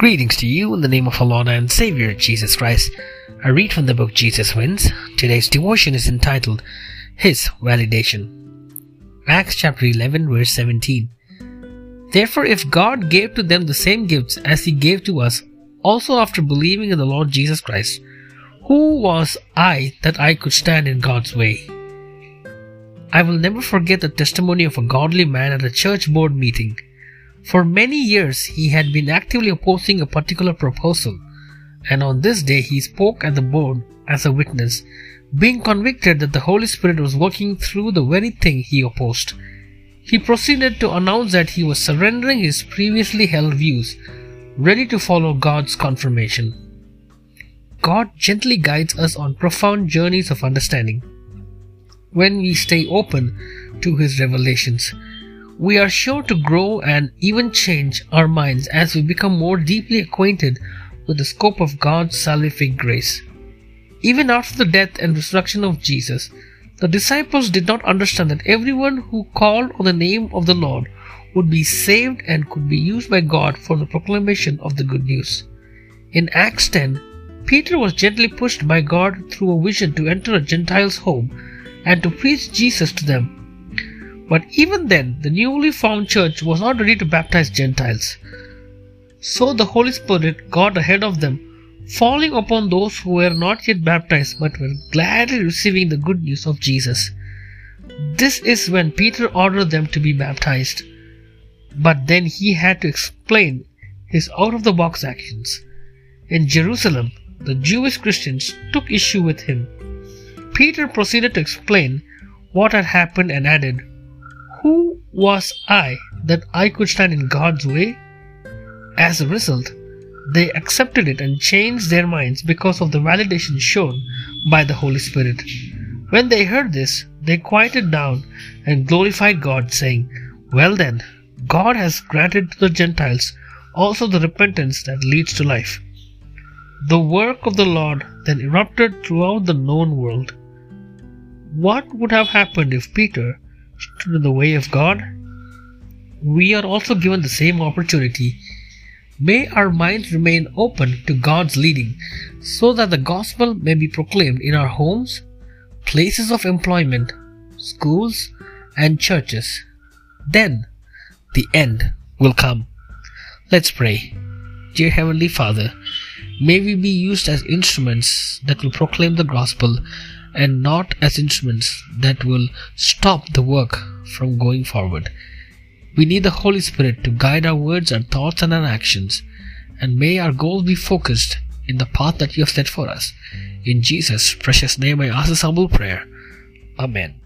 Greetings to you in the name of our Lord and Savior Jesus Christ. I read from the book Jesus Wins. Today's devotion is entitled His Validation. Acts chapter 11 verse 17. Therefore if God gave to them the same gifts as he gave to us also after believing in the Lord Jesus Christ, who was I that I could stand in God's way? I will never forget the testimony of a godly man at a church board meeting. For many years he had been actively opposing a particular proposal, and on this day he spoke at the board as a witness, being convicted that the Holy Spirit was working through the very thing he opposed. He proceeded to announce that he was surrendering his previously held views, ready to follow God's confirmation. God gently guides us on profound journeys of understanding. When we stay open to His revelations, we are sure to grow and even change our minds as we become more deeply acquainted with the scope of God's salvific grace. Even after the death and resurrection of Jesus, the disciples did not understand that everyone who called on the name of the Lord would be saved and could be used by God for the proclamation of the good news. In Acts 10, Peter was gently pushed by God through a vision to enter a Gentile's home and to preach Jesus to them but even then, the newly formed church was not ready to baptize Gentiles. So the Holy Spirit got ahead of them, falling upon those who were not yet baptized but were gladly receiving the good news of Jesus. This is when Peter ordered them to be baptized. But then he had to explain his out of the box actions. In Jerusalem, the Jewish Christians took issue with him. Peter proceeded to explain what had happened and added, who was I that I could stand in God's way? As a result, they accepted it and changed their minds because of the validation shown by the Holy Spirit. When they heard this, they quieted down and glorified God, saying, Well then, God has granted to the Gentiles also the repentance that leads to life. The work of the Lord then erupted throughout the known world. What would have happened if Peter in the way of God, we are also given the same opportunity. May our minds remain open to God's leading so that the gospel may be proclaimed in our homes, places of employment, schools, and churches. Then the end will come. Let's pray. Dear Heavenly Father, may we be used as instruments that will proclaim the gospel and not as instruments that will stop the work from going forward. We need the Holy Spirit to guide our words, our thoughts, and our actions, and may our goals be focused in the path that you have set for us. In Jesus' precious name, I ask this humble prayer. Amen.